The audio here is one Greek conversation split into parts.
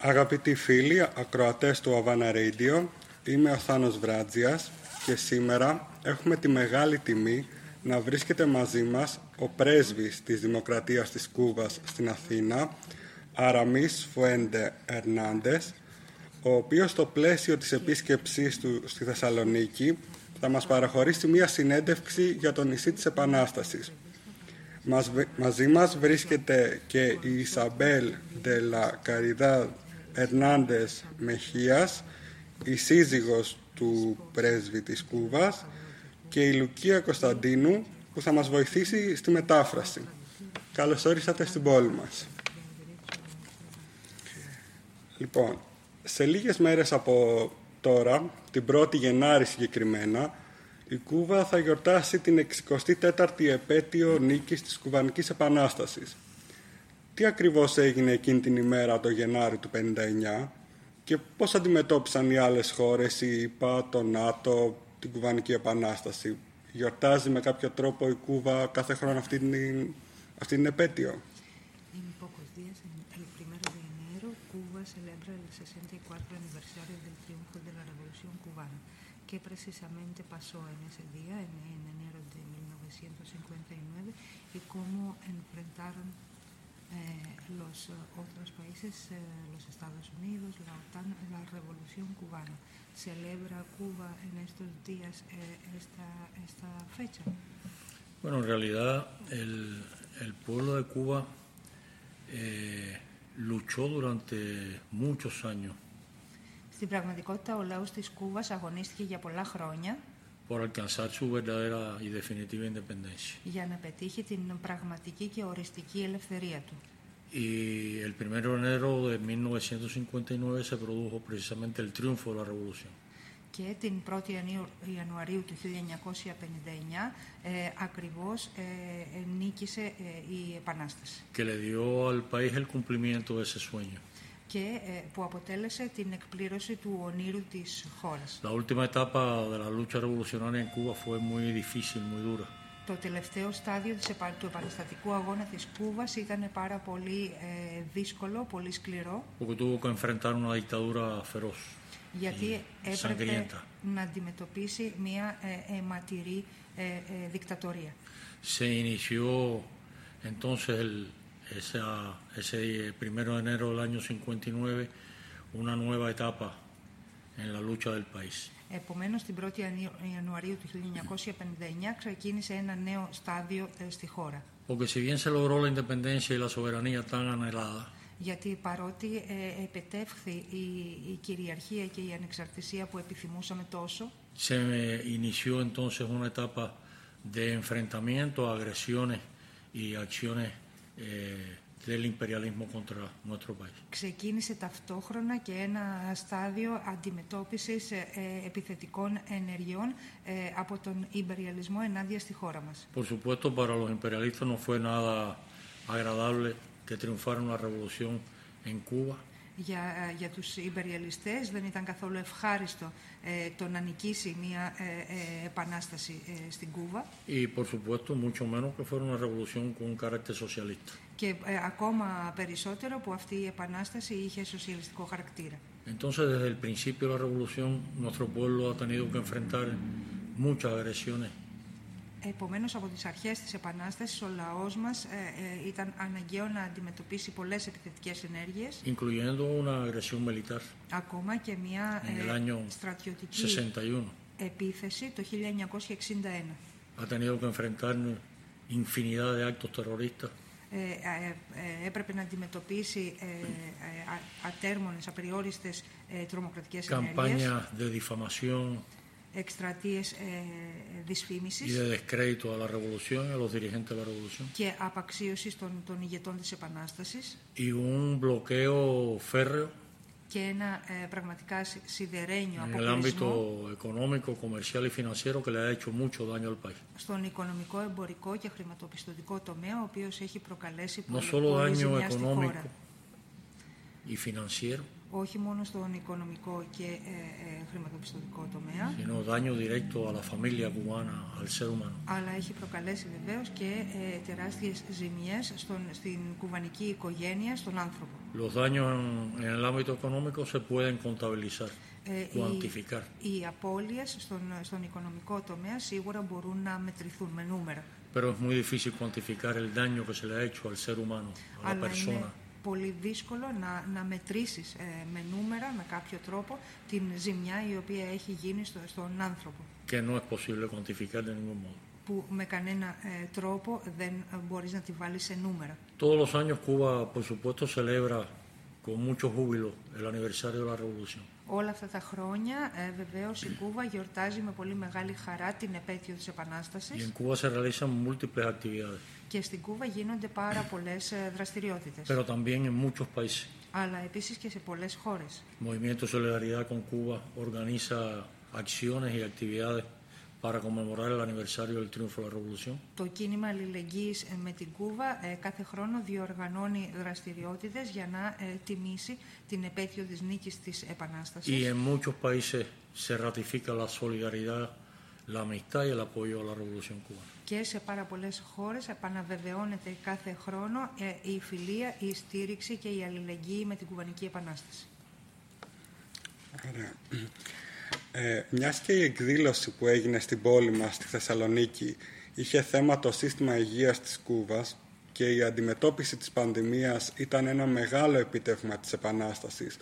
Αγαπητοί φίλοι, ακροατές του Havana Radio, είμαι ο Θάνος Βράτζιας και σήμερα έχουμε τη μεγάλη τιμή να βρίσκεται μαζί μας ο πρέσβης της Δημοκρατίας της Κούβας στην Αθήνα, Αραμίς Φουέντε Ερνάντες, ο οποίος στο πλαίσιο της επίσκεψής του στη Θεσσαλονίκη θα μας παραχωρήσει μία συνέντευξη για το νησί της Επανάστασης. μαζί μας βρίσκεται και η Ισαμπέλ Ντελα Καριδά Ερνάντες Μεχίας, η σύζυγος του πρέσβη της Κούβας και η Λουκία Κωνσταντίνου που θα μας βοηθήσει στη μετάφραση. Καλώς όρισατε στην πόλη μας. Λοιπόν, σε λίγες μέρες από τώρα, την 1η Γενάρη συγκεκριμένα, η Κούβα θα γιορτάσει την 64η επέτειο νίκης της Κουβανικής Επανάστασης. Τι ακριβώς έγινε εκείνη την ημέρα το Γενάρη του 59 και πώς αντιμετώπισαν οι άλλες χώρες, η ΙΠΑ, το ΝΑΤΟ, την Κουβανική Επανάσταση; Γιορτάζει με κάποιο τρόπο η Κούβα κάθε χρόνο αυτή την, αυτή την επέτειο; En pocos días, el primero de enero, Cuba celebra el 64 aniversario del triunfo de la Revolución Cubana. ¿Qué precisamente pasó en ese día, en, en enero de 1959, y cómo enfrentaron eh, los uh, otros países, eh, los Estados Unidos, la OTAN, la Revolución Cubana? ¿Celebra Cuba en estos días eh, esta, esta fecha? Bueno, en realidad el, el pueblo de Cuba eh, luchó durante muchos años Στην πραγματικότητα, ο λαός της Κούβας αγωνίστηκε για πολλά χρόνια por alcanzar su verdadera y definitiva independencia. για να πετύχει την πραγματική και οριστική ελευθερία του. Y el 1 de enero de 1959 se produjo precisamente el triunfo de la revolución. Και την 1η Ιανουαρίου- Ιανουαρίου του 1959 ε, ακριβώς ε, ε, νίκησε ε, η Επανάσταση que le dio al país el cumplimiento de ese sueño. Και ε, που αποτέλεσε την εκπλήρωση του ονείρου της χώρας. La última etapa de la lucha revolucionaria en Cuba fue muy difícil, muy dura, Το τελευταίο στάδιο της επα- του επαναστατικού αγώνα της Κούβας ήταν πάρα πολύ ε, δύσκολο, πολύ σκληρό, porque tuvo que enfrentar una dictadura feroz. γιατί έπρεπε sangrienta. να αντιμετωπίσει μια ε, αιματηρή ε, ε, δικτατορία. Se inició entonces el- esa- ese primero de enero del año 59 una nueva etapa en la lucha del país. Επομένως, την 1η Ιανου- Ιανουαρίου του 1959 ξεκίνησε ένα νέο στάδιο ε, στη χώρα. Porque si bien se logró la independencia y la soberanía tan anhelada, Γιατί παρότι ε, επετεύχθη η, η κυριαρχία και η ανεξαρτησία που επιθυμούσαμε τόσο, se inició entonces una etapa de enfrentamiento, agresiones y acciones eh, del imperialismo contra nuestro país. ξεκίνησε ταυτόχρονα και ένα στάδιο αντιμετώπισης ε, ε, επιθετικών ενεργειών ε, από τον υπεριαλισμό ενάντια στη χώρα μας. Por supuesto, para los imperialistas no fue nada agradable que triunfara una revolución en Cuba, Για, ε, για τους υπεριαλιστές δεν ήταν καθόλου ευχάριστο ε, το να νικήσει μια ε, ε, επανάσταση ε, στην Κούβα y por supuesto mucho menos que fuera una revolución con un carácter socialista. και ε, ακόμα περισσότερο που αυτή η επανάσταση είχε σοσιαλιστικό χαρακτήρα. Entonces, desde el principio de la revolución, nuestro pueblo ha tenido que enfrentar muchas agresiones Επομένως, από τις αρχές της Επανάστασης, ο λαός μας ε, ε, ήταν αναγκαίο να αντιμετωπίσει πολλές επιθετικές ενέργειες, incluyendo una agresión militar ακόμα και μια en el ε, año στρατιωτική 61. επίθεση το 1961. Ha tenido que enfrentar infinidad de actos terroristas Ε, ε, ε, έπρεπε να αντιμετωπίσει ε, ε, α- ατέρμονες, απεριόριστες ε, τρομοκρατικές ενέργειες, campañas de difamación εκστρατείες ε, y δυσφήμισης de descrédito a la revolución y a los dirigentes de la revolución και απαξίωσης των, των ηγετών της Επανάστασης y un bloqueo férreo και ένα ε, πραγματικά σι- σιδερένιο en el αποκλεισμό ámbito económico, comercial y financiero que le ha hecho mucho daño al país. στον οικονομικό, εμπορικό και χρηματοπιστωτικό τομέα, ο οποίος έχει προκαλέσει No πολλή, solo πολλή daño ζημιάς στη económico χώρα. y financiero, όχι μόνο στον οικονομικό και ε, ε, χρηματοπιστωτικό τομέα, sino daño directo a la familia cubana, al ser humano. αλλά έχει προκαλέσει βεβαίως και ε, τεράστιες ζημιές στον, στην κουβανική οικογένεια, στον άνθρωπο. Los daños en, en el ámbito económico se pueden contabilizar, Ε, cuantificar. οι, οι απώλειες στον, στον οικονομικό τομέα σίγουρα μπορούν να μετρηθούν με νούμερα. Pero es muy difícil cuantificar el daño que se le ha hecho al ser humano, a la αλλά persona. είναι πολύ δύσκολο να, να μετρήσεις ε, με νούμερα, με κάποιο τρόπο, την ζημιά η οποία έχει γίνει στο, στον άνθρωπο. que no es posible cuantificar de ningún modo. που με κανένα ε, τρόπο δεν ε, μπορείς να τη βάλεις σε νούμερα. Todos los años Cuba, por supuesto, celebra con mucho júbilo el aniversario de la revolución. Όλα αυτά τα χρόνια ε, βεβαίως η Κούβα γιορτάζει με πολύ μεγάλη χαρά την επέτειο της Y Επανάστασης en Cuba se realizan múltiples actividades, και στην Κούβα γίνονται πάρα πολλές ε, δραστηριότητες. pero también en muchos países. Αλλά επίσης και σε πολλές χώρες. Movimiento Solidaridad con Cuba organiza acciones y actividades para conmemorar el aniversario del triunfo de la revolución. Το κίνημα αλληλεγγύης ε, με την Κούβα ε, κάθε χρόνο διοργανώνει δραστηριότητες για να ε, τιμήσει την επέτειο της νίκης της Επανάστασης. Y en muchos países se ratifica la solidaridad, la amistad y el apoyo a la revolución cubana. Και σε πάρα πολλές χώρες επαναβεβαιώνεται κάθε χρόνο ε, η φιλία, η στήριξη και η αλληλεγγύη με την Κουβανική Επανάσταση. Ωραία. Ε, μιας και η εκδήλωση που έγινε στην πόλη μας, στη Θεσσαλονίκη, είχε θέμα το σύστημα υγείας της Κούβας και η αντιμετώπιση της πανδημίας ήταν ένα μεγάλο επίτευγμα της Επανάστασης.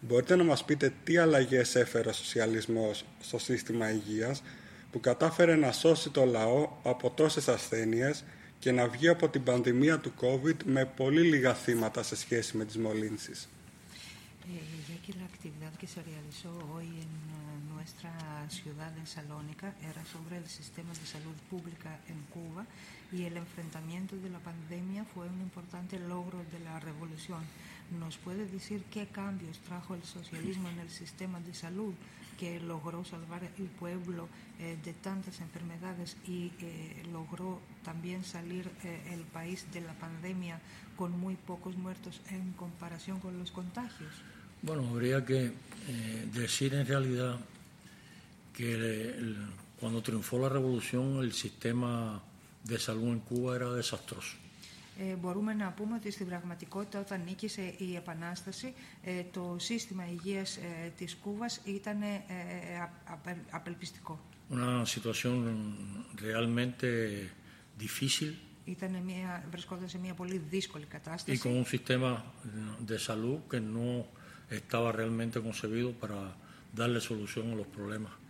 Μπορείτε να μας πείτε τι αλλαγές έφερε ο σοσιαλισμός στο σύστημα υγείας που κατάφερε να σώσει το λαό από τόσες ασθένειες και να βγει από την πανδημία του COVID με πολύ λίγα θύματα σε σχέση με τις μολύνσεις. Eh, ya que la actividad que se realizó hoy en eh, nuestra ciudad, en Salónica, era sobre el sistema de salud pública en Cuba y el enfrentamiento de la pandemia fue un importante logro de la revolución. ¿Nos puede decir qué cambios trajo el socialismo en el sistema de salud que logró salvar el pueblo eh, de tantas enfermedades y eh, logró también salir eh, el país de la pandemia con muy pocos muertos en comparación con los contagios? Bueno, habría que eh, decir en realidad que el- cuando triunfó la revolución el sistema de salud en Cuba era desastroso. Ε, μπορούμε να πούμε ότι στην πραγματικότητα όταν νίκησε η Επανάσταση ε, το σύστημα υγείας ε, της Κούβας ήταν ε, ε, α- απε- απελπιστικό. Una situación realmente difícil Ήταν μια, βρισκόταν σε μια πολύ δύσκολη y κατάσταση con un sistema de salud que no estaba realmente concebido para darle solución a los problemas de la población.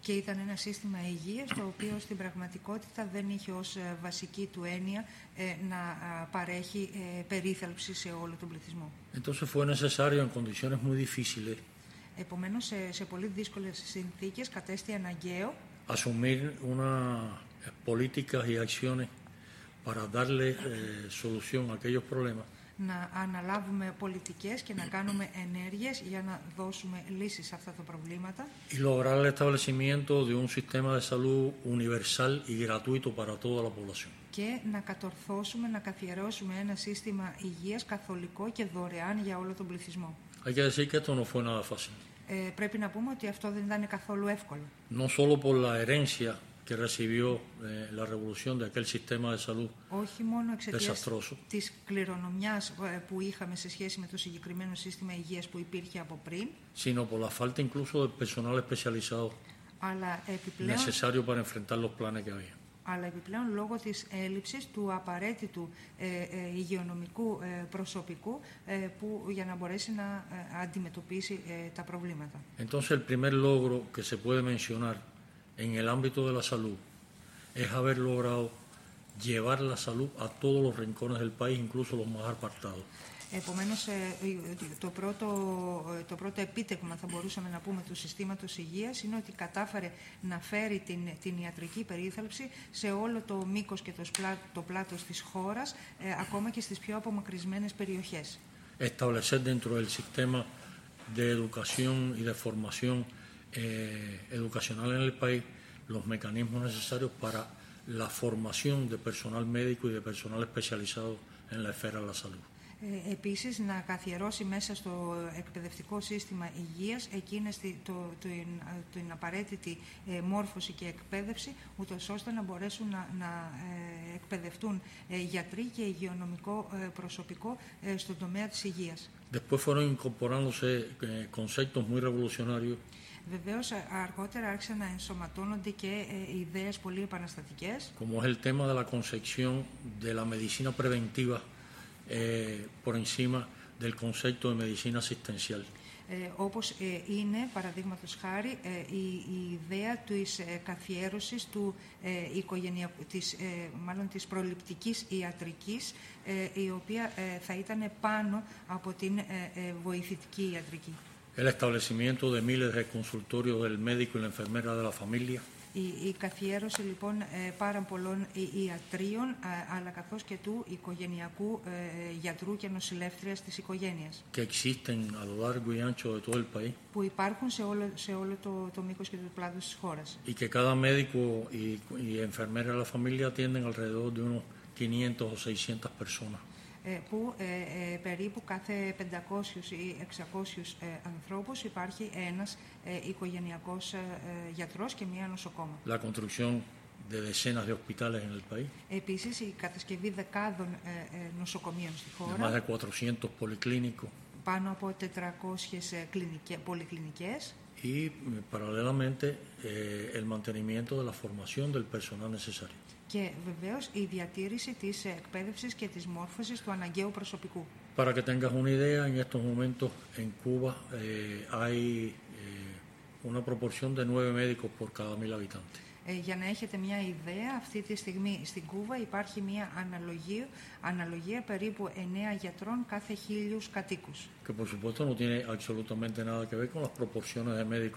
Και ήταν ένα σύστημα υγείας το οποίο στην πραγματικότητα δεν είχε ως ε, βασική του έννοια ε, να α, παρέχει ε, περίθαλψη σε όλο τον πληθυσμό. Entonces fue necesario en condiciones muy difíciles Επομένως, σε, σε πολύ δύσκολες συνθήκες κατέστη αναγκαίο asumir unas políticas y acciones para darle eh, solución a aquellos problemas να αναλάβουμε πολιτικές και να κάνουμε ενέργειες για να δώσουμε λύσεις σε αυτά τα προβλήματα y lograr el establecimiento de un sistema de salud universal y gratuito para toda la población. και να κατορθώσουμε, να καθιερώσουμε ένα σύστημα υγείας καθολικό και δωρεάν για όλο τον πληθυσμό. Hay que decir que esto no fue nada fácil, Ε, πρέπει να πούμε ότι αυτό δεν ήταν καθόλου εύκολο. no solo por la herencia que recibió eh, la revolución de aquel sistema de salud Όχι μόνο εξαιτίας desastroso, της κληρονομιάς ε, που είχαμε σε σχέση με το συγκεκριμένο σύστημα υγείας που υπήρχε από πριν, sino por la falta incluso del personal especializado αλλά επιπλέον, necesario para enfrentar los planes que había. αλλά επιπλέον λόγω της έλλειψης του απαραίτητου ε, ε, υγειονομικού ε, προσωπικού ε, που, για να μπορέσει να ε, αντιμετωπίσει ε, τα προβλήματα. Entonces el primer logro que se puede mencionar en el ámbito de la salud es haber logrado llevar la salud a todos los rincones del país, incluso los más apartados. Επομένως, ε, το πρώτο, ε, το πρώτο επίτευγμα, θα μπορούσαμε να πούμε, του συστήματος υγείας είναι ότι κατάφερε να φέρει την, την ιατρική περίθαλψη σε όλο το μήκος και το, σπλά, το πλάτος της χώρας, ε, ακόμα και στις πιο απομακρυσμένες περιοχές. Establecer dentro del sistema de educación y de formación eh, educacional en el país los mecanismos necesarios para la formación de personal médico y de personal especializado en la esfera de la salud. Ε, επίσης, να καθιερώσει μέσα στο εκπαιδευτικό σύστημα υγείας εκείνες τη- το, το, την, την απαραίτητη ε, μόρφωση και εκπαίδευση, ούτως ώστε να μπορέσουν να, να ε, εκπαιδευτούν ε, γιατροί και υγειονομικό ε, προσωπικό ε, στον τομέα της υγείας. Después fueron incorporándose eh, conceptos muy revolucionarios Βεβαίως, ε, αργότερα άρχισαν να ενσωματώνονται και ε, ιδέες πολύ επαναστατικές, como es el tema de la concepción de la medicina preventiva eh, por encima del concepto de medicina asistencial. ε, όπως ε, είναι, παραδείγματος χάρη, ε, η, η ιδέα της ε, καθιέρωσης του, ε, οικογενειακού, της, ε, μάλλον της προληπτικής ιατρικής, ε, η οποία ε, θα ήταν πάνω από την ε, ε, βοηθητική ιατρική. El establecimiento de miles de consultorios del médico y la enfermera de la familia, Η, η καθιέρωση λοιπόν ε, πάρα πολλών ε, ιατρίων, α- αλλά καθώς και του οικογενειακού ε, γιατρού και νοσηλεύτριας της οικογένειας, que existen a lo largo y ancho de todo el país, που υπάρχουν σε όλο, σε όλο το, το μήκος και το πλάτος της χώρας. y que cada médico y, y enfermera de la familia atienden alrededor de unos 500 o 600 personas. ε, που ε, ε, περίπου κάθε 500 ή 600 ε, ανθρώπους υπάρχει ένας ε, οικογενειακός ε, ε, γιατρός και μία νοσοκόμα. La construcción de decenas de hospitales en el país, Επίσης, η κατασκευή δεκάδων ε, ε, νοσοκομείων στη de más χώρα, de 400 policlínicos πάνω από 400 ε, κλινικέ, πολυκλινικές y eh, paralelamente eh, el mantenimiento de la formación del personal necesario και βεβαίως η διατήρηση της εκπαίδευσης και της μόρφωσης του αναγκαίου προσωπικού. Ε, για να έχετε μια ιδέα, αυτή τη στιγμή στην Κούβα υπάρχει μια αναλογία, αναλογία περίπου 9 γιατρών κάθε χίλιους κατοίκους. Δεν έχει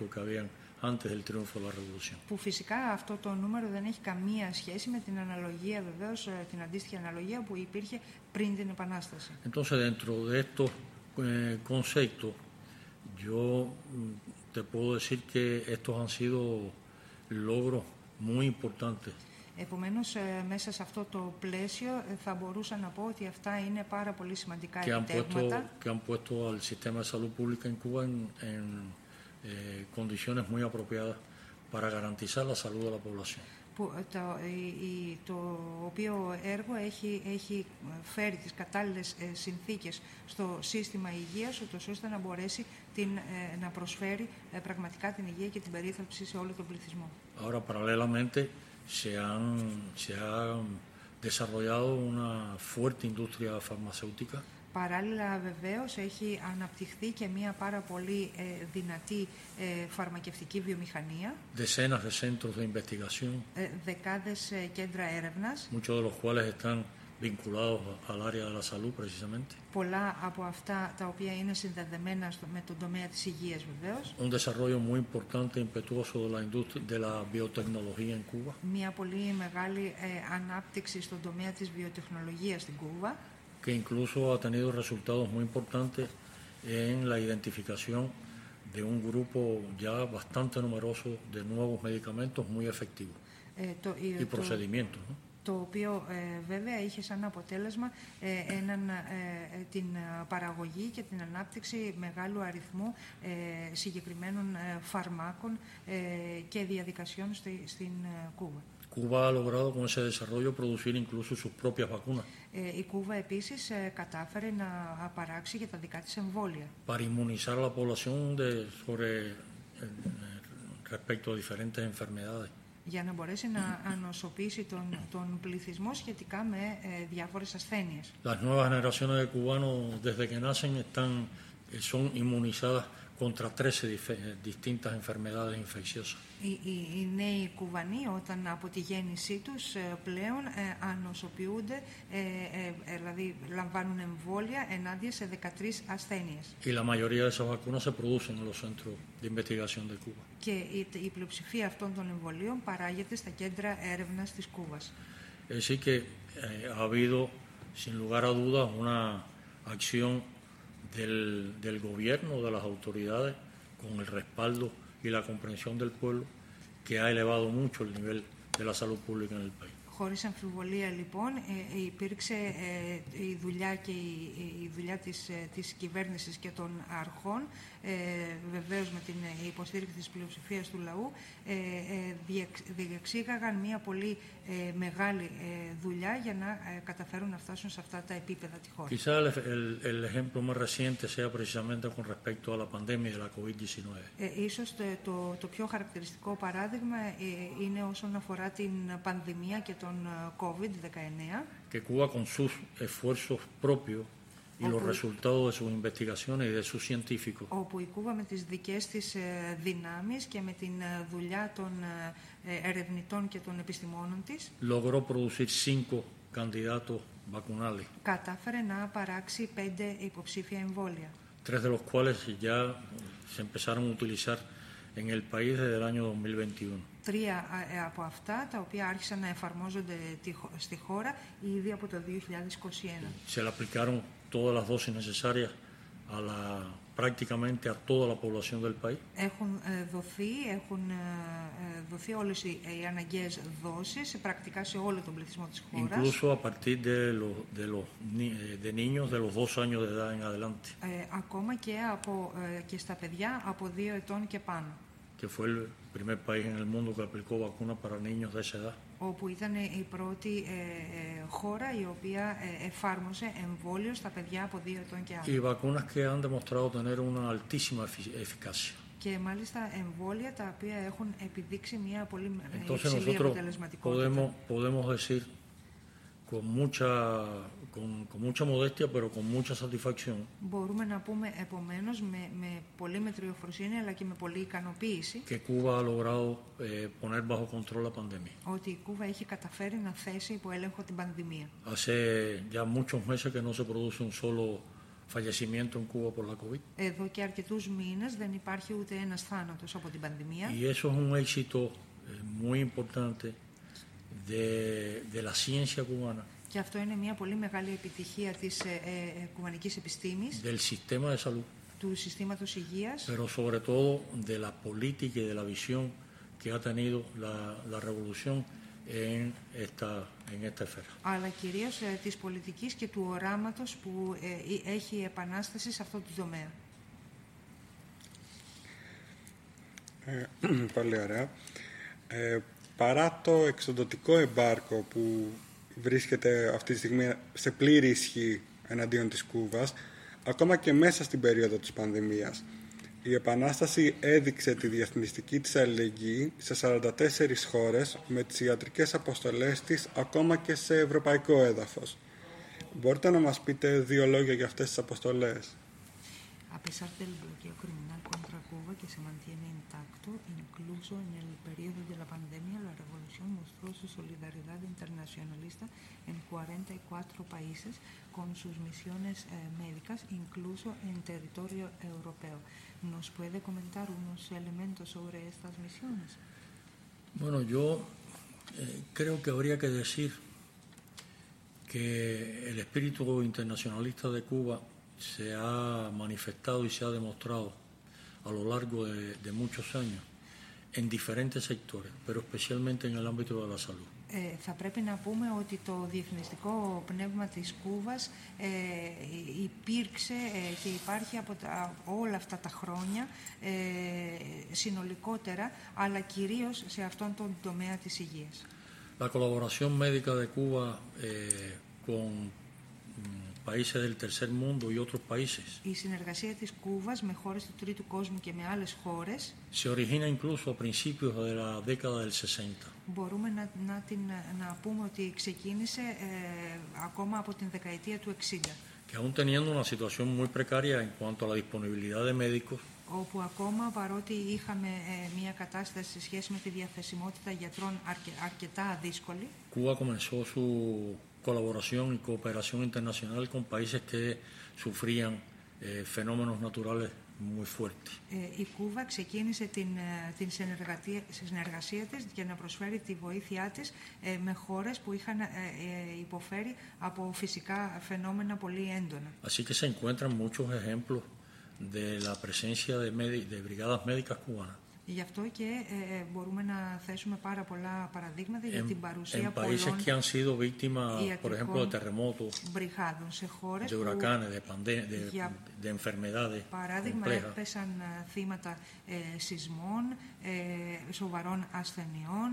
antes del triunfo de la revolución. Που φυσικά αυτό το νούμερο δεν έχει καμία σχέση με την αναλογία, βεβαίως, ε, την αντίστοιχη αναλογία που υπήρχε πριν την Επανάσταση. Entonces, dentro de estos eh, conceptos, yo mm, te puedo decir que estos han sido logros muy importantes Επομένως, ε, μέσα σε αυτό το πλαίσιο ε, θα μπορούσα να πω ότι αυτά είναι πάρα πολύ σημαντικά que han, puesto, επιτεύγματα que han puesto al sistema de salud pública en Cuba en, en, eh, condiciones muy apropiadas para garantizar la salud de la población. που, ε, το, η- η- το οποίο έργο έχει, έχει φέρει τις κατάλληλες ε, συνθήκες στο σύστημα υγείας, ούτως ώστε να μπορέσει την, ε, να προσφέρει ε, πραγματικά την υγεία και την περίθαλψη σε όλο τον πληθυσμό. Ahora, paralelamente, se, han, se ha desarrollado una fuerte industria farmacéutica Παράλληλα, βεβαίως, έχει αναπτυχθεί και μια πάρα πολύ ε, δυνατή ε, φαρμακευτική βιομηχανία, decenas de centros de investigación, ε, δεκάδες ε, κέντρα έρευνας, muchos de los cuales están vinculados al área de la salud precisamente. πολλά από αυτά τα οποία είναι συνδεδεμένα στο, με τον τομέα της υγείας βεβαίως, Un desarrollo muy importante e impetuoso de la industria de la biotecnología en Cuba, μια πολύ μεγάλη ε, ανάπτυξη στον τομέα της βιοτεχνολογίας στην Κούβα, que incluso ha tenido resultados muy importantes en la identificación de un grupo ya bastante numeroso de nuevos medicamentos muy efectivos ε, το, η- y το, procedimientos. ¿no? το οποίο ε, βέβαια είχε σαν αποτέλεσμα ε, έναν, ε, ε, την ε, παραγωγή και την ανάπτυξη μεγάλου αριθμού ε, συγκεκριμένων ε, φαρμάκων ε, και διαδικασιών στη, στην ε, Κούβα. Cuba ha logrado con ese desarrollo producir incluso sus propias vacunas Ε, η Κούβα επίσης ε, κατάφερε να παράξει για τα δικά της εμβόλια para inmunizar a la población de, sobre, eh, respecto a diferentes enfermedades. για να μπορέσει να ανοσοποιήσει τον, τον πληθυσμό σχετικά με ε, διάφορες ασθένειες. Las nuevas generaciones de cubanos desde que nacen están, eh, son inmunizadas contra 13 dife- eh, distintas enfermedades infecciosas. Οι, οι, οι νέοι κουβανοί όταν από τη γέννησή τους ε, πλέον ε, ανοσοποιούνται, ε, ε, ε, δηλαδή λαμβάνουν εμβόλια ενάντια σε 13 ασθένειες. Y la mayoría de esas vacunas se producen en los centros de investigación de Cuba. Και η, η πλειοψηφία αυτών των εμβολίων παράγεται στα κέντρα έρευνας της Κούβας. Es decir, que eh, ha habido, sin lugar a dudas, una acción del, del gobierno, de las autoridades, con el respaldo y la comprensión del pueblo, que ha elevado mucho el nivel de la salud pública en el país. Χωρίς αμφιβολία λοιπόν ε, υπήρξε ε, η δουλειά και η, η δουλειά της, ε, της κυβέρνησης και των αρχών ε, βεβαίως με την υποστήριξη της πλειοψηφίας του λαού ε, ε, διεξήγαγαν μια πολύ ε, μεγάλη ε, δουλειά για να ε, καταφέρουν να φτάσουν σε αυτά τα επίπεδα της χώρας. Quizá el, el, el ejemplo más reciente sea precisamente con respecto a la pandemia de la COVID-19. Ε, ίσως το, το, το πιο χαρακτηριστικό παράδειγμα ε, είναι όσον αφορά την πανδημία και τον COVID-19. Que Cuba con sus esfuerzos propios y los resultados de sus investigaciones y de sus científicos. Όπου η Κούβα με τις δικές της δυνάμεις και με την δουλειά των ερευνητών και των επιστημόνων της logró producir cinco candidatos vacunales. Κατάφερε να παράξει πέντε υποψήφια εμβόλια. Tres de los cuales ya se empezaron a utilizar en el país desde el año 2021. Τρία από αυτά τα οποία άρχισαν να εφαρμόζονται στη χώρα ήδη από το 2021. Se le aplicaron todas las dosis necesarias a la, prácticamente a toda la población del país. Έχουν δοθεί, έχουν δοθεί όλες οι, οι αναγκαίες δόσεις πρακτικά σε όλο τον πληθυσμό της χώρας. Incluso a partir de los, de los de niños de los dos años de edad en adelante. Ε, ακόμα και, από, και στα παιδιά από δύο ετών και πάνω. Que fue el primer país en el mundo que aplicó vacunas para niños de esa edad. Όπου ήταν η πρώτη ε, ε, χώρα η οποία ε, εφάρμοσε εμβόλιο στα παιδιά από δύο ετών και άνω. Y vacunas que han demostrado tener una altísima eficacia. Και μάλιστα εμβόλια τα οποία έχουν επιδείξει μια πολύ Entonces υψηλή nosotros αποτελεσματικότητα. podemos, podemos decir con mucha, con, con mucha modestia, pero con mucha satisfacción, Μπορούμε να πούμε επομένως με, με πολύ μετριοφροσύνη αλλά και με πολύ ικανοποίηση que Cuba ha logrado eh, poner bajo control la pandemia. ότι η Κούβα έχει καταφέρει να θέσει υπό έλεγχο την πανδημία. Hace ya muchos meses que no se produce un solo fallecimiento en Cuba por la COVID. Εδώ και αρκετούς μήνες δεν υπάρχει ούτε ένας θάνατος από την πανδημία Y eso es un éxito eh, muy importante de, de la ciencia cubana, Και αυτό είναι μια πολύ μεγάλη επιτυχία της ε, ε, κουβανικής επιστήμης, del sistema de salud, του συστήματος υγείας pero sobre todo de la política y de la visión que ha tenido la, la revolución en esta, en esta esfera. αλλά κυρίως ε, της πολιτικής και του οράματος που ε, έχει η Επανάσταση σε αυτό το τομέα. Ε, πολύ ωραία. Ε, παρά το εξοδοτικό εμπάρκο που βρίσκεται αυτή τη στιγμή σε πλήρη ισχύ εναντίον της Κούβας, ακόμα και μέσα στην περίοδο της πανδημίας, η Επανάσταση έδειξε τη διεθνιστική της αλληλεγγύη σε 44 χώρες με τις ιατρικές αποστολές της ακόμα και σε ευρωπαϊκό έδαφος. Μπορείτε να μας πείτε δύο λόγια για αυτές τις αποστολές. A pesar del bloqueo criminal contra Cuba que se mantiene intacto, incluso en el periodo de la pandemia, la revolución mostró su solidaridad internacionalista en 44 países con sus misiones eh, médicas, incluso en territorio europeo. ¿Nos puede comentar unos elementos sobre estas misiones? Bueno, yo eh, creo que habría que decir que el espíritu internacionalista de Cuba se ha manifestado y se ha demostrado a lo largo de, de muchos años en diferentes sectores, pero especialmente en el ámbito de la salud. Ε, θα πρέπει να πούμε ότι το διεθνιστικό πνεύμα της Κούβας ε, υπήρξε ε, και υπάρχει από τα, όλα αυτά τα χρόνια ε, συνολικότερα, αλλά κυρίως σε αυτόν τον τομέα της υγείας. La colaboración médica de Cuba eh, con mm, países del tercer mundo y otros países Η συνεργασία της Κούβας με χώρες του τρίτου κόσμου και με άλλες χώρες se origina incluso a principios de la década del 60. μπορούμε να, να, την, να πούμε ότι ξεκίνησε ε, ακόμα από την δεκαετία του 60 que aún teniendo una situación muy precaria en cuanto a la disponibilidad de médicos, όπου ακόμα παρότι είχαμε ε, μια κατάσταση σε σχέση με τη διαθεσιμότητα γιατρών αρκε, αρκετά δύσκολη, Cuba comenzó su colaboración y cooperación internacional con países que sufrían eh, fenómenos naturales muy fuertes. ε, η Κούβα ξεκίνησε την, ε, την συνεργασία, συνεργασία της για να προσφέρει τη βοήθειά της ε, με χώρες που είχαν ε, ε, υποφέρει από φυσικά φαινόμενα πολύ έντονα. Así que se encuentran muchos ejemplos de la presencia de, medi- de brigadas médicas cubanas Γι' αυτό και ε, ε, μπορούμε να θέσουμε πάρα πολλά παραδείγματα για την παρουσία en países πολλών que han sido víctimas, por ιατρικών ejemplo, de terremotos, μπριχάδων σε χώρες de που huracanes, de, pande- de, Για de enfermedades παράδειγμα complejas. έπεσαν ε, θύματα ε, σεισμών, ε, σοβαρών ασθενειών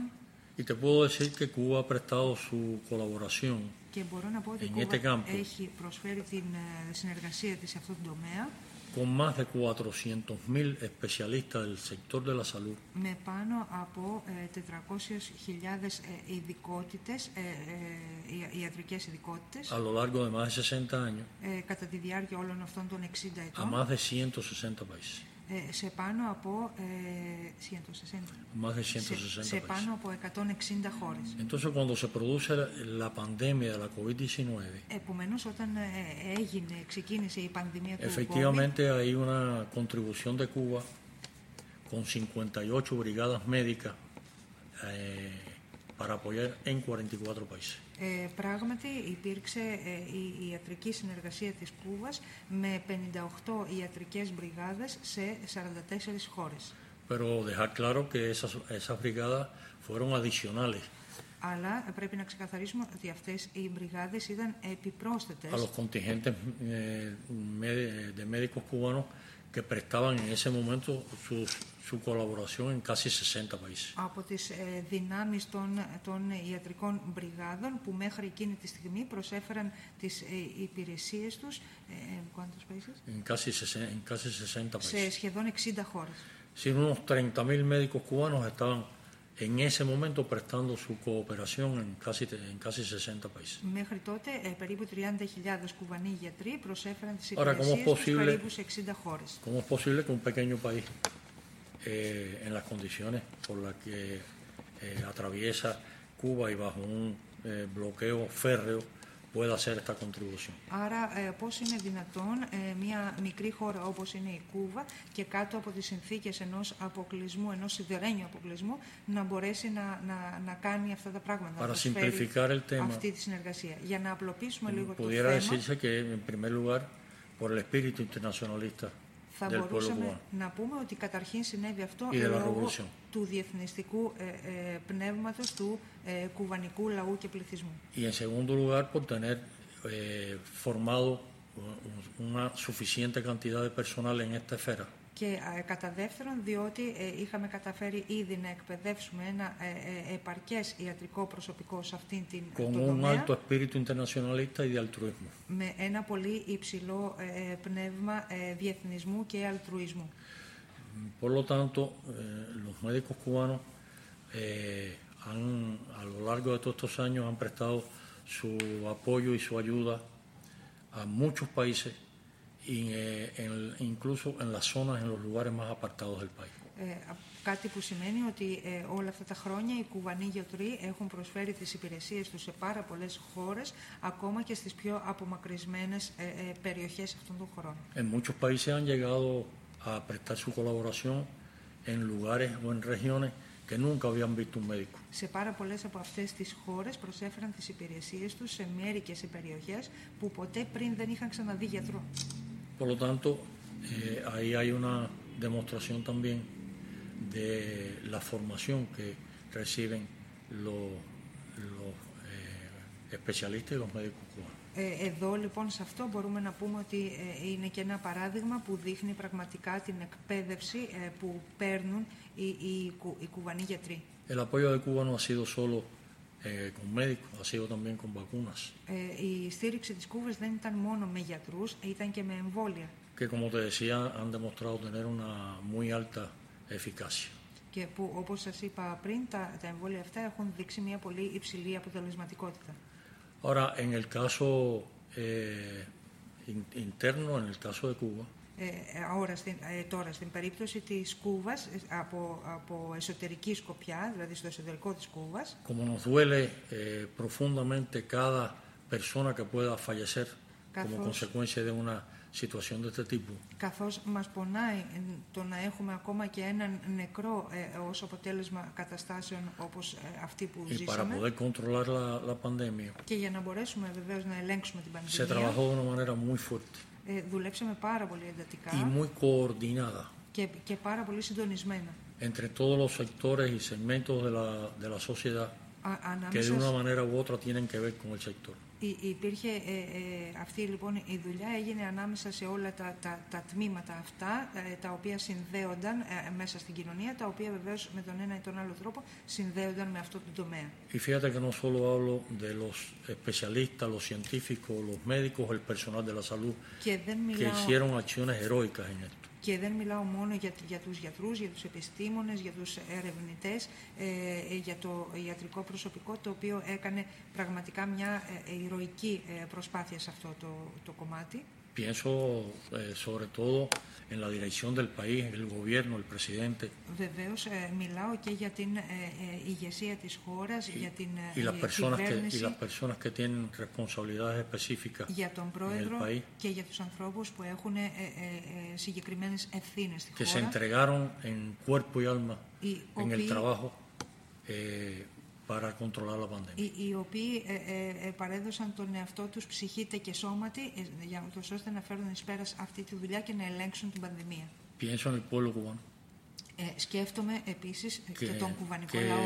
Y te puedo decir que Cuba ha prestado su colaboración και μπορώ να πω ότι η En este Κούβα campo. έχει προσφέρει την ε, συνεργασία της σε αυτόν τον τομέα con más de 400.000 especialistas del sector de la salud. Με πάνω από ε, 400.000 ε, ειδικότητες, ε, ε, ια- ιατρικές ειδικότητες. A lo largo de más de 60 años. Ε, κατά τη διάρκεια όλων αυτών των 60 a ετών más de 160 países. ε, σε πάνω από ε, 160, Más de σε, 160 σε países. πάνω από 160 χώρες. Entonces, cuando se produce la, la pandemia de la COVID-19, Επομένως, όταν ε, έγινε, ξεκίνησε η πανδημία του COVID, efectivamente hay una contribución de Cuba con 58 brigadas médicas eh, para apoyar en 44 países. Ε, πράγματι υπήρξε ε, η ιατρική συνεργασία της Κούβας με 58 ιατρικές μπριγάδες σε 44 χώρες. Pero dejar claro que esas, esas brigadas fueron adicionales Αλλά ε, πρέπει να ξεκαθαρίσουμε ότι αυτές οι μπριγάδες ήταν επιπρόσθετες a los contingentes eh, mé- de médicos cubanos que prestaban en ese momento su, su colaboración en casi 60 países. από τις ε, δυνάμεις των, των ιατρικών μπριγάδων που μέχρι εκείνη τη στιγμή προσέφεραν τις ε, υπηρεσίες τους ε, ¿cuántos países? En casi 60, en casi 60 σε países. σχεδόν 60 χώρες. Sí, unos 30.000 médicos cubanos estaban en ese momento prestando su cooperación en casi, en casi 60 países. Μέχρι τότε ε, περίπου 30.000 κουβανοί γιατροί προσέφεραν τις Ahora, ¿cómo υπηρεσίες es τους posible- περίπου σε 60 χώρες. ¿Cómo es posible que un pequeño país, eh, en las condiciones por las que eh, atraviesa Cuba y bajo un eh, bloqueo férreo, pueda hacer esta contribución? Άρα ε, πώς είναι δυνατόν ε, μια μικρή χώρα όπως είναι η Κούβα και κάτω από τις συνθήκες ενός αποκλεισμού, ενός σιδερένιου αποκλεισμού να μπορέσει να, να, να κάνει αυτά τα πράγματα, να Para προσφέρει simplificar el tema, αυτή τη συνεργασία. Για να απλοποιήσουμε λίγο το pudiera θέμα, decirse que, en primer lugar, por el espíritu internacionalista θα μπορούσαμε να πούμε ότι καταρχήν συνέβη αυτό λόγω του διεθνιστικού ε, ε πνεύματος του ε, κουβανικού λαού και πληθυσμού. Y en segundo lugar, por tener eh, formado una suficiente cantidad de personal en esta esfera. Και ε, κατά δεύτερον, διότι ε, είχαμε καταφέρει ήδη να εκπαιδεύσουμε ένα ε, ε, επαρκές ιατρικό προσωπικό σε αυτήν την con τον un τομέα, alto espíritu internacionalista y de altruismo. με ένα πολύ υψηλό ε, ε, πνεύμα ε, διεθνισμού και αλτρουισμού. Por lo tanto, eh, los médicos cubanos eh, han, a lo largo de todos estos años han prestado su apoyo y su ayuda a muchos países, y, eh, en- incluso en las zonas, en los lugares más apartados del país. Ε, α- κάτι που σημαίνει ότι ε, όλα αυτά τα χρόνια οι κουβανοί γιατροί έχουν προσφέρει τις υπηρεσίες τους σε πάρα πολλές χώρες, ακόμα και στις πιο απομακρυσμένες ε, ε, περιοχές αυτών των χωρών. En muchos países han llegado a prestar su colaboración en lugares o en regiones que nunca habían visto un médico. Σε πάρα πολλές από αυτές τις χώρες προσέφεραν τις υπηρεσίες τους σε μέρη και σε περιοχές που ποτέ πριν δεν είχαν ξαναδεί γιατρό. Por lo tanto, eh, ahí hay una demostración también de la formación que reciben los, los, eh, especialistas y los médicos cubanos. Ε, εδώ λοιπόν σε αυτό μπορούμε να πούμε ότι ε, είναι και ένα παράδειγμα που δείχνει πραγματικά την εκπαίδευση ε, που παίρνουν οι, οι, κου- οι κουβανοί γιατροί. El apoyo de Cuba no ha sido solo eh, con médicos, ha sido también con vacunas, Ε, η στήριξη της Κούβας δεν ήταν μόνο με γιατρούς, ήταν και με εμβόλια. que como te decía han demostrado tener una muy alta eficacia. Και που, όπως σας είπα πριν, τα, τα εμβόλια αυτά έχουν δείξει μια πολύ υψηλή αποτελεσματικότητα. Ahora, en el caso eh, in- interno, en el caso de Cuba, Ε, ε, ahora, στην, ε, τώρα, στην περίπτωση της Κούβας, ε, από, από εσωτερική σκοπιά, δηλαδή στο εσωτερικό της Κούβας, como nos duele eh, profundamente cada persona que pueda fallecer como Cajos. consecuencia de una situación de este tipo, καθώς μας πονάει ε, το να έχουμε ακόμα και έναν νεκρό ε, ως αποτέλεσμα καταστάσεων όπως ε, αυτή που y para ζήσαμε. poder controlar la, la pandemia, και για να μπορέσουμε βεβαίως να ελέγξουμε την se πανδημία, trabajó de una manera muy fuerte ε, δουλέψαμε πάρα πολύ εντατικά y muy coordinada. και, και πάρα πολύ συντονισμένα. entre todos los sectores y segmentos de la, de la sociedad Α- que de ανάμεσα una manera u otra tienen que ver con el sector. Υ- Υπήρχε ε, ε, αυτή λοιπόν η δουλειά έγινε ανάμεσα σε όλα τα, τα, τα τμήματα αυτά ε, τα οποία συνδέονταν ε, μέσα στην κοινωνία, τα οποία βεβαίως με τον ένα ή τον άλλο τρόπο συνδέονταν με αυτό το τομέα. Y fíjate que no solo hablo de los especialistas, los científicos, los médicos, el personal de la salud, Και δεν que μιλάω, hicieron acciones heroicas en esto. Και δεν μιλάω μόνο για, για τους γιατρούς, για τους επιστήμονες, για τους ερευνητές, ε, ε, για το ιατρικό προσωπικό, το οποίο έκανε πραγματικά μια ε, ηρωική ε, προσπάθεια σε αυτό το, το κομμάτι. Pienso eh, sobre todo en la dirección del país, el gobierno, el presidente Βεβαίως ε, μιλάω και για την ε, ε, ηγεσία της χώρας, για την ε, y las personas que, y κυβέρνηση, las personas que tienen responsabilidades específicas για τον πρόεδρο en el país και για τους ανθρώπους που έχουν ε, ε, ε, συγκεκριμένες ευθύνες στη que se χώρα, entregaron en cuerpo y alma οι en el οποίοι, trabajo eh, para controlar la pandemia. οι, οι οποίοι ε, ε, ε, παρέδωσαν τον εαυτό τους ψυχήτε και σώματι ε, για ούτως ώστε να φέρουν εις πέρας αυτή τη δουλειά και να ελέγξουν την πανδημία. Pienso en el pueblo cubano, Ε, σκέφτομαι επίσης ε, que, και τον κουβανικό que λαό,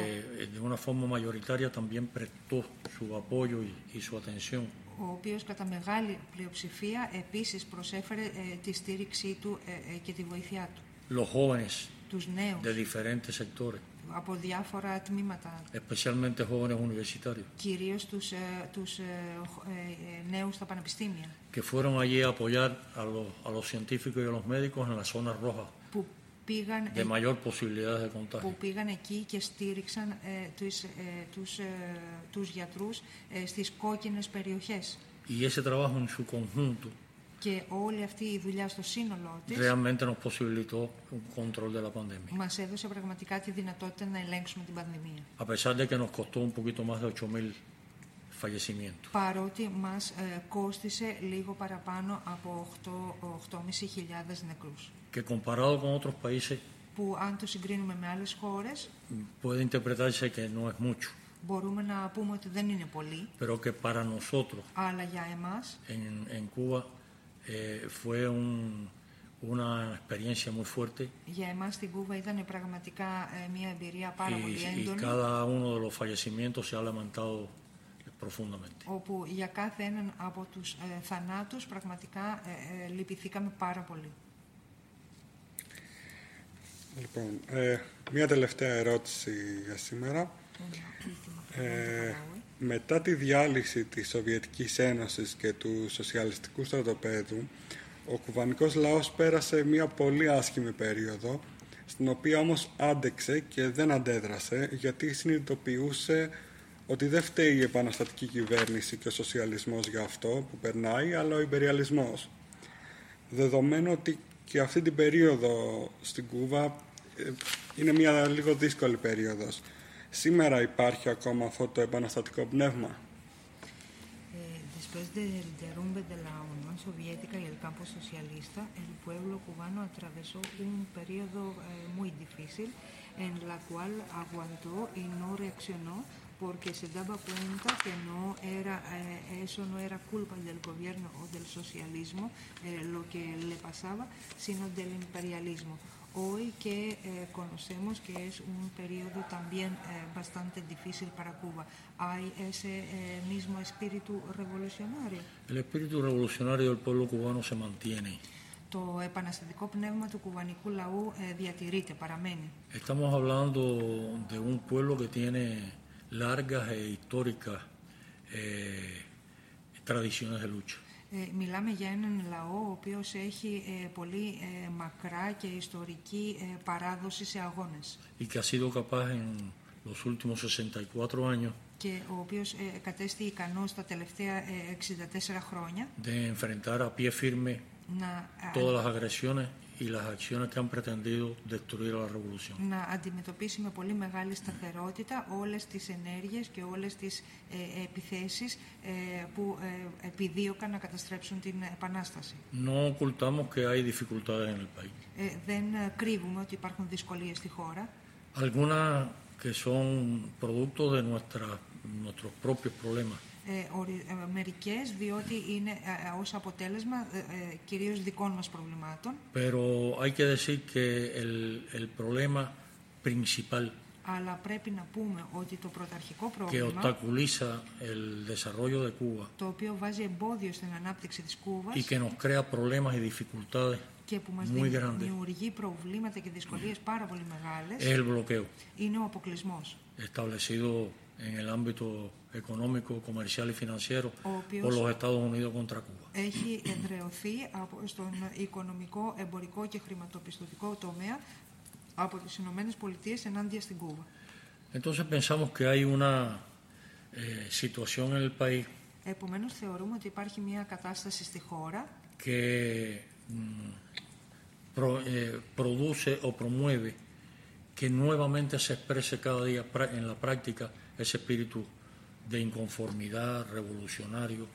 de una forma mayoritaria también prestó su apoyo y, y su atención ο οποίος κατά μεγάλη πλειοψηφία επίσης προσέφερε ε, τη στήριξή του ε, ε, και τη βοήθειά του. los jóvenes Τους νέους de diferentes sectores, από διάφορα τμήματα, especialmente jóvenes universitarios, κυρίως τους, ε, τους ε, χ- ε, ε, νέους στα πανεπιστήμια, que fueron allí a apoyar a los, a los científicos y a los médicos en las zonas rojas που πήγαν, de ε, mayor posibilidades de contagio. που πήγαν εκεί και στήριξαν ε, τους, ε, τους, ε, τους γιατρούς ε, στις κόκκινες περιοχές. Y ese trabajo en su conjunto Και όλη αυτή η δουλειά στο σύνολό της realmente nos posibilitó un control de la pandemia. μας έδωσε πραγματικά τη δυνατότητα να ελέγξουμε την πανδημία. A pesar de que nos costó un poquito más de 8.000 fallecimientos. Παρότι μας ε, κόστισε λίγο παραπάνω από 8 8.500 νεκρούς. Que comparado con otros países Που αν το συγκρίνουμε με άλλες χώρες, puede interpretarse que no es mucho, μπορούμε να πούμε ότι δεν είναι πολύ, pero que para nosotros αλλά για εμάς en, en Cuba eh, fue un- una experiencia muy fuerte Για εμάς στην Κούβα ήταν πραγματικά ε, μια εμπειρία πάρα πολύ y, y έντονη, cada uno de los fallecimientos se ha lamentado profundamente. όπου για κάθε έναν από τους ε, θανάτους πραγματικά ε, ε, λυπηθήκαμε πάρα πολύ. Λοιπόν, ε, μία τελευταία ερώτηση για σήμερα. Ε, μετά τη διάλυση της Σοβιετικής Ένωσης και του Σοσιαλιστικού Στρατοπέδου, ο κουβανικός λαός πέρασε μία πολύ άσχημη περίοδο, στην οποία όμως άντεξε και δεν αντέδρασε, γιατί συνειδητοποιούσε ότι δεν φταίει η επαναστατική κυβέρνηση και ο σοσιαλισμός για αυτό που περνάει, αλλά ο υπεριαλισμός. Δεδομένου ότι και αυτή την περίοδο στην Κούβα ε, είναι μια λίγο δύσκολη περίοδος. Σήμερα υπάρχει ακόμα αυτό το επαναστατικό πνεύμα. Eh, después del derrumbe de la Unión Soviética y el campo socialista, el pueblo cubano atravesó un periodo eh, muy difícil en la cual aguantó y no reaccionó porque se daba cuenta que no era, eh, eso no era culpa del gobierno o del socialismo eh, lo que le pasaba, sino del imperialismo. hoy que eh, conocemos que es un periodo también eh, bastante difícil para Cuba. ¿Hay ese eh, mismo espíritu revolucionario? El espíritu revolucionario del pueblo cubano se mantiene. Eh, Estamos hablando de un pueblo que tiene largas e históricas eh, tradiciones de lucha. Ε, μιλάμε για έναν λαό ο οποίος έχει ε, πολύ ε, μακρά και ιστορική ε, παράδοση σε αγώνες. Y que ha sido capaz en los últimos 64 años και ο οποίος ε, κατέστη ικανός τα τελευταία ε, 64 χρόνια de enfrentar a pie firme να, ε, todas las agresiones y las acciones que han pretendido destruir a la revolución. να αντιμετωπίσει με πολύ μεγάλη σταθερότητα όλες τις ενέργειες και όλες τις ε, επιθέσεις ε, που ε, επιδίωκαν να καταστρέψουν την Επανάσταση. No ocultamos que hay dificultades en el país. Ε, δεν ε, κρύβουμε ότι υπάρχουν δυσκολίες στη χώρα. Algunas que son producto de nuestra- nuestros propios problemas. Ε, ορι- ε, μερικές διότι είναι ε, ε, ως αποτέλεσμα ε, ε, κυρίως δικών μας προβλημάτων Pero hay que decir que el, el problema principal Αλλά πρέπει να πούμε ότι το πρωταρχικό que πρόβλημα, obstaculiza el desarrollo de Cuba το οποίο βάζει εμπόδιο στην ανάπτυξη της Κούβας y que nos crea problemas y dificultades και που μας muy grande. δημιουργεί προβλήματα και δυσκολίες πάρα πολύ μεγάλες, es el bloqueo είναι ο αποκλεισμός. establecido en el ámbito económico, comercial y financiero Obvios. por los Estados Unidos contra Cuba. Έχει εδρεωθεί από, στον οικονομικό, εμπορικό και χρηματοπιστωτικό τομέα από τις Ηνωμένες Πολιτείες ενάντια στην Κούβα. Entonces pensamos que hay una eh, situación en el país Επομένως θεωρούμε ότι υπάρχει μια κατάσταση στη χώρα que mm, pro- eh, produce o promueve que nuevamente se exprese cada día pra- en la práctica ese espíritu de inconformidad revolucionario.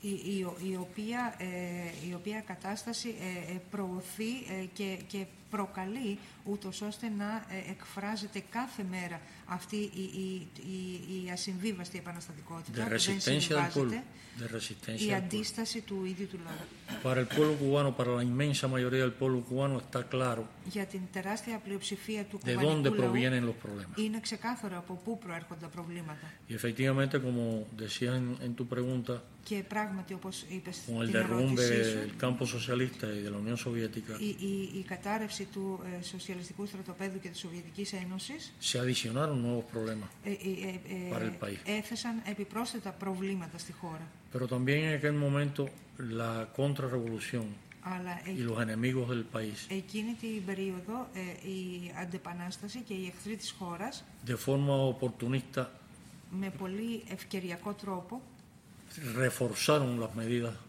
Η, η, η οποία, ε, η οποία κατάσταση ε, ε, προωθεί ε, και, και προκαλεί ούτως ώστε να ε, εκφράζεται κάθε μέρα αυτή η, η, η, η ασυμβίβαστη επαναστατικότητα de που δεν resistencia del pueblo, συμβιβάζεται, de η resistencia del pueblo. αντίσταση του ίδιου του λαού. Para el pueblo cubano, para la inmensa mayoría del pueblo cubano, está claro Για την τεράστια πλειοψηφία του de κουβανικού dónde λαού provienen los problemas. είναι ξεκάθαρο από πού προέρχονται τα προβλήματα. Y efectivamente, como decías en, en tu pregunta, Και πράγματι, όπως είπες con el στην derrumbe ερώτησή σου, del campo socialista y de la Unión Soviética, η, η, η κατάρρευση του ε, Σοσιαλιστικού Στρατοπέδου και της Σοβιετικής Ένωσης se adicionaron nuevos problemas. ε, ε, ε, Para el país. έθεσαν επιπρόσθετα προβλήματα στη χώρα. Pero también en aquel momento la contrarrevolución Αλλά ε- y los enemigos del país, εκείνη την περίοδο ε, η αντεπανάσταση και οι εχθροί της χώρας de forma oportunista, με πολύ ευκαιριακό τρόπο reforzaron las medidas εκ, de bloqueo,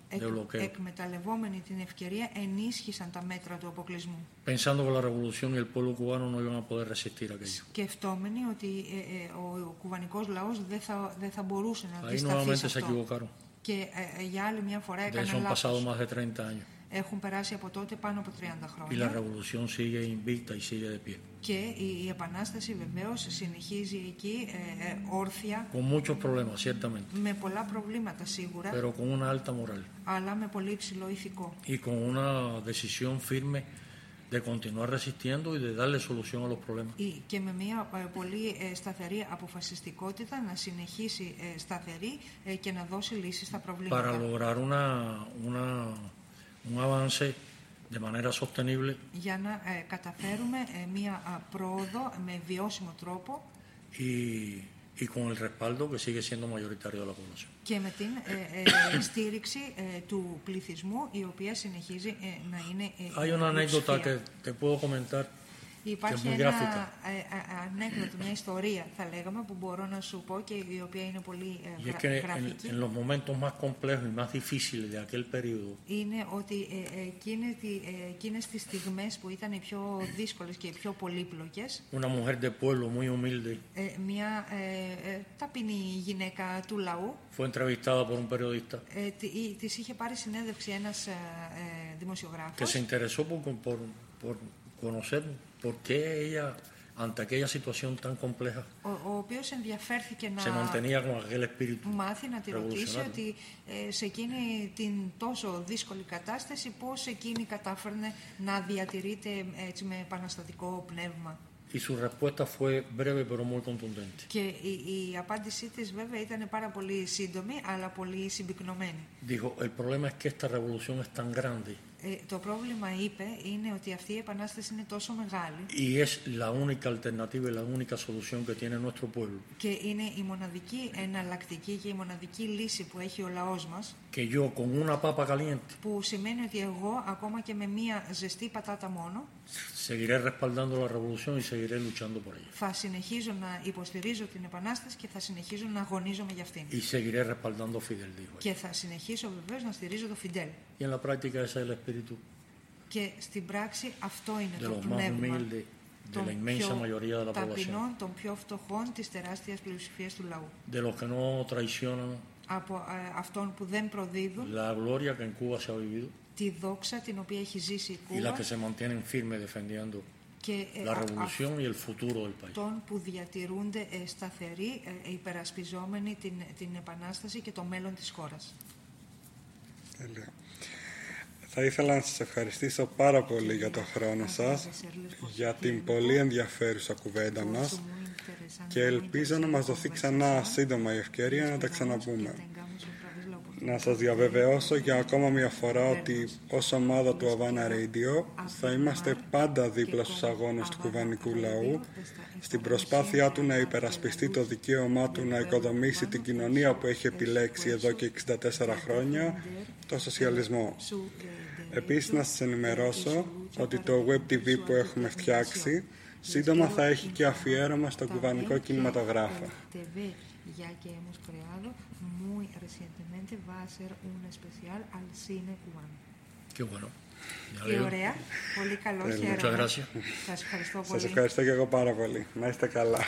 εκμεταλλευόμενοι την ευκαιρία ενίσχυσαν τα μέτρα του αποκλεισμού. pensando que la revolución y el pueblo cubano no iban a poder resistir aquello. Σκεφτόμενοι ότι ε, ε, ο, ο κουβανικός λαός δεν θα, δεν θα μπορούσε να Ahí αντισταθεί σε nuevamente se αυτό. equivocaron. Και ε, ε, για άλλη μια φορά De eso έκαναν han pasado λάθος. más de 30 años. Έχουν περάσει από τότε πάνω από 30 Y la χρόνια revolución sigue invicta y sigue de pie. και η, η Επανάσταση βεβαίως συνεχίζει εκεί ε, ε, όρθια. Con muchos problemas, ciertamente, με πολλά προβλήματα σίγουρα. Pero con una alta moral. Αλλά με πολύ υψηλό ηθικό. Y con una decisión firme de continuar resistiendo y de darle solución a los problemas. Ή- και με μια ε, πολύ ε, σταθερή αποφασιστικότητα να συνεχίσει ε, σταθερή ε, και να δώσει λύσεις στα para προβλήματα lograr una, una, un avance de manera sostenible για να ε, καταφέρουμε ε, μια α, πρόοδο με βιώσιμο τρόπο y, y con el respaldo que sigue siendo mayoritario de la población. και με την ε, ε, στήριξη ε, του πληθυσμού η οποία συνεχίζει ε, να είναι ε, Hay η una anécdota πλειοψηφία. que te puedo comentar Υπάρχει και muy ένα gráfica. ε, ε, ανέκδοτο, μια ιστορία θα λέγαμε που μπορώ να σου πω και η οποία είναι πολύ ε, y es γρα- que en, γραφική. en los momentos más complejos y más difíciles de aquel periodo είναι ότι ε, ε, εκείνες, τη- ε, εκείνες τις στιγμές που ήταν οι πιο δύσκολες και οι πιο πολύπλοκες una mujer de pueblo muy humilde. ε, μια ε, ε, ταπεινή γυναίκα του λαού fue entrevistada por un periodista. ε, τη- η- της είχε πάρει συνέντευξη ένας ε, ε, que δημοσιογράφος se interesó por, por, por conocer por qué ella ante aquella situación tan compleja; Ο, ο οποίος ενδιαφέρθηκε se να mantenía con aquel espíritu μάθει να τη ρωτήσει revolucionario. ότι ε, σε εκείνη την τόσο δύσκολη κατάσταση πώς εκείνη κατάφερνε να διατηρείται ε, έτσι με επαναστατικό πνεύμα. Y su respuesta fue breve pero muy contundente. Και η, η απάντησή της βέβαια ήταν πάρα πολύ σύντομη αλλά πολύ συμπυκνωμένη. Dijo, el problema es que esta revolución es tan grande Ε, το πρόβλημα, είπε, είναι ότι αυτή η επανάσταση είναι τόσο μεγάλη y es la única alternativa y la única solución que tiene nuestro pueblo, και είναι η μοναδική εναλλακτική και η μοναδική λύση που έχει ο λαός μας que yo con una papa caliente που σημαίνει ότι εγώ ακόμα και με μία ζεστή πατάτα μόνο seguiré respaldando la revolución y seguiré luchando por ella. θα συνεχίζω να υποστηρίζω την επανάσταση και θα συνεχίζω να αγωνίζομαι για αυτήν. Y seguiré respaldando a Fidel, dijo. ella. Και θα συνεχίσω βεβαίως να στηρίζω το Φιντέλ. Y en la práctica ese es el espíritu Και στην πράξη αυτό είναι de το los más πνεύμα humildes, de των la inmensa πιο mayoría de la población, ταπεινών, των πιο φτωχών της τεράστιας πλειοψηφίας του λαού. de los que no traicionan Από ε, αυτών που δεν προδίδουν la gloria que en Cuba se ha vivido τη δόξα την οποία έχει ζήσει η y Κούβα las que se mantienen firmes defendiendo και ε, la α- revolución y el futuro del país. αυτών που διατηρούνται ε, σταθεροί, ε, υπερασπιζόμενοι την, την Επανάσταση και το μέλλον της χώρας. Τέλεια. Θα Θα ήθελα να σας ευχαριστήσω πάρα πολύ για το χρόνο σας, για την πολύ ενδιαφέρουσα κουβέντα μας και ελπίζω να μας δοθεί ξανά σύντομα η ευκαιρία να τα ξαναπούμε. Να σας διαβεβαιώσω για ακόμα μια φορά ότι ως ομάδα του Havana Radio θα είμαστε πάντα δίπλα στους αγώνες του κουβανικού λαού στην προσπάθειά του να υπερασπιστεί το δικαίωμά του να οικοδομήσει την κοινωνία που έχει επιλέξει εδώ και 64 χρόνια, το σοσιαλισμό. Επίσης να σας ενημερώσω ότι το Web TV που έχουμε φτιάξει σύντομα θα έχει και αφιέρωμα στο κουβανικό κινηματογράφο. ya que hemos creado muy recientemente va a ser un especial al cine cubano. Qué bueno. Και ωραία. Πολύ καλό. Muchas gracias. Σας ευχαριστώ πολύ. Σας ευχαριστώ και εγώ πάρα πολύ. Να είστε καλά.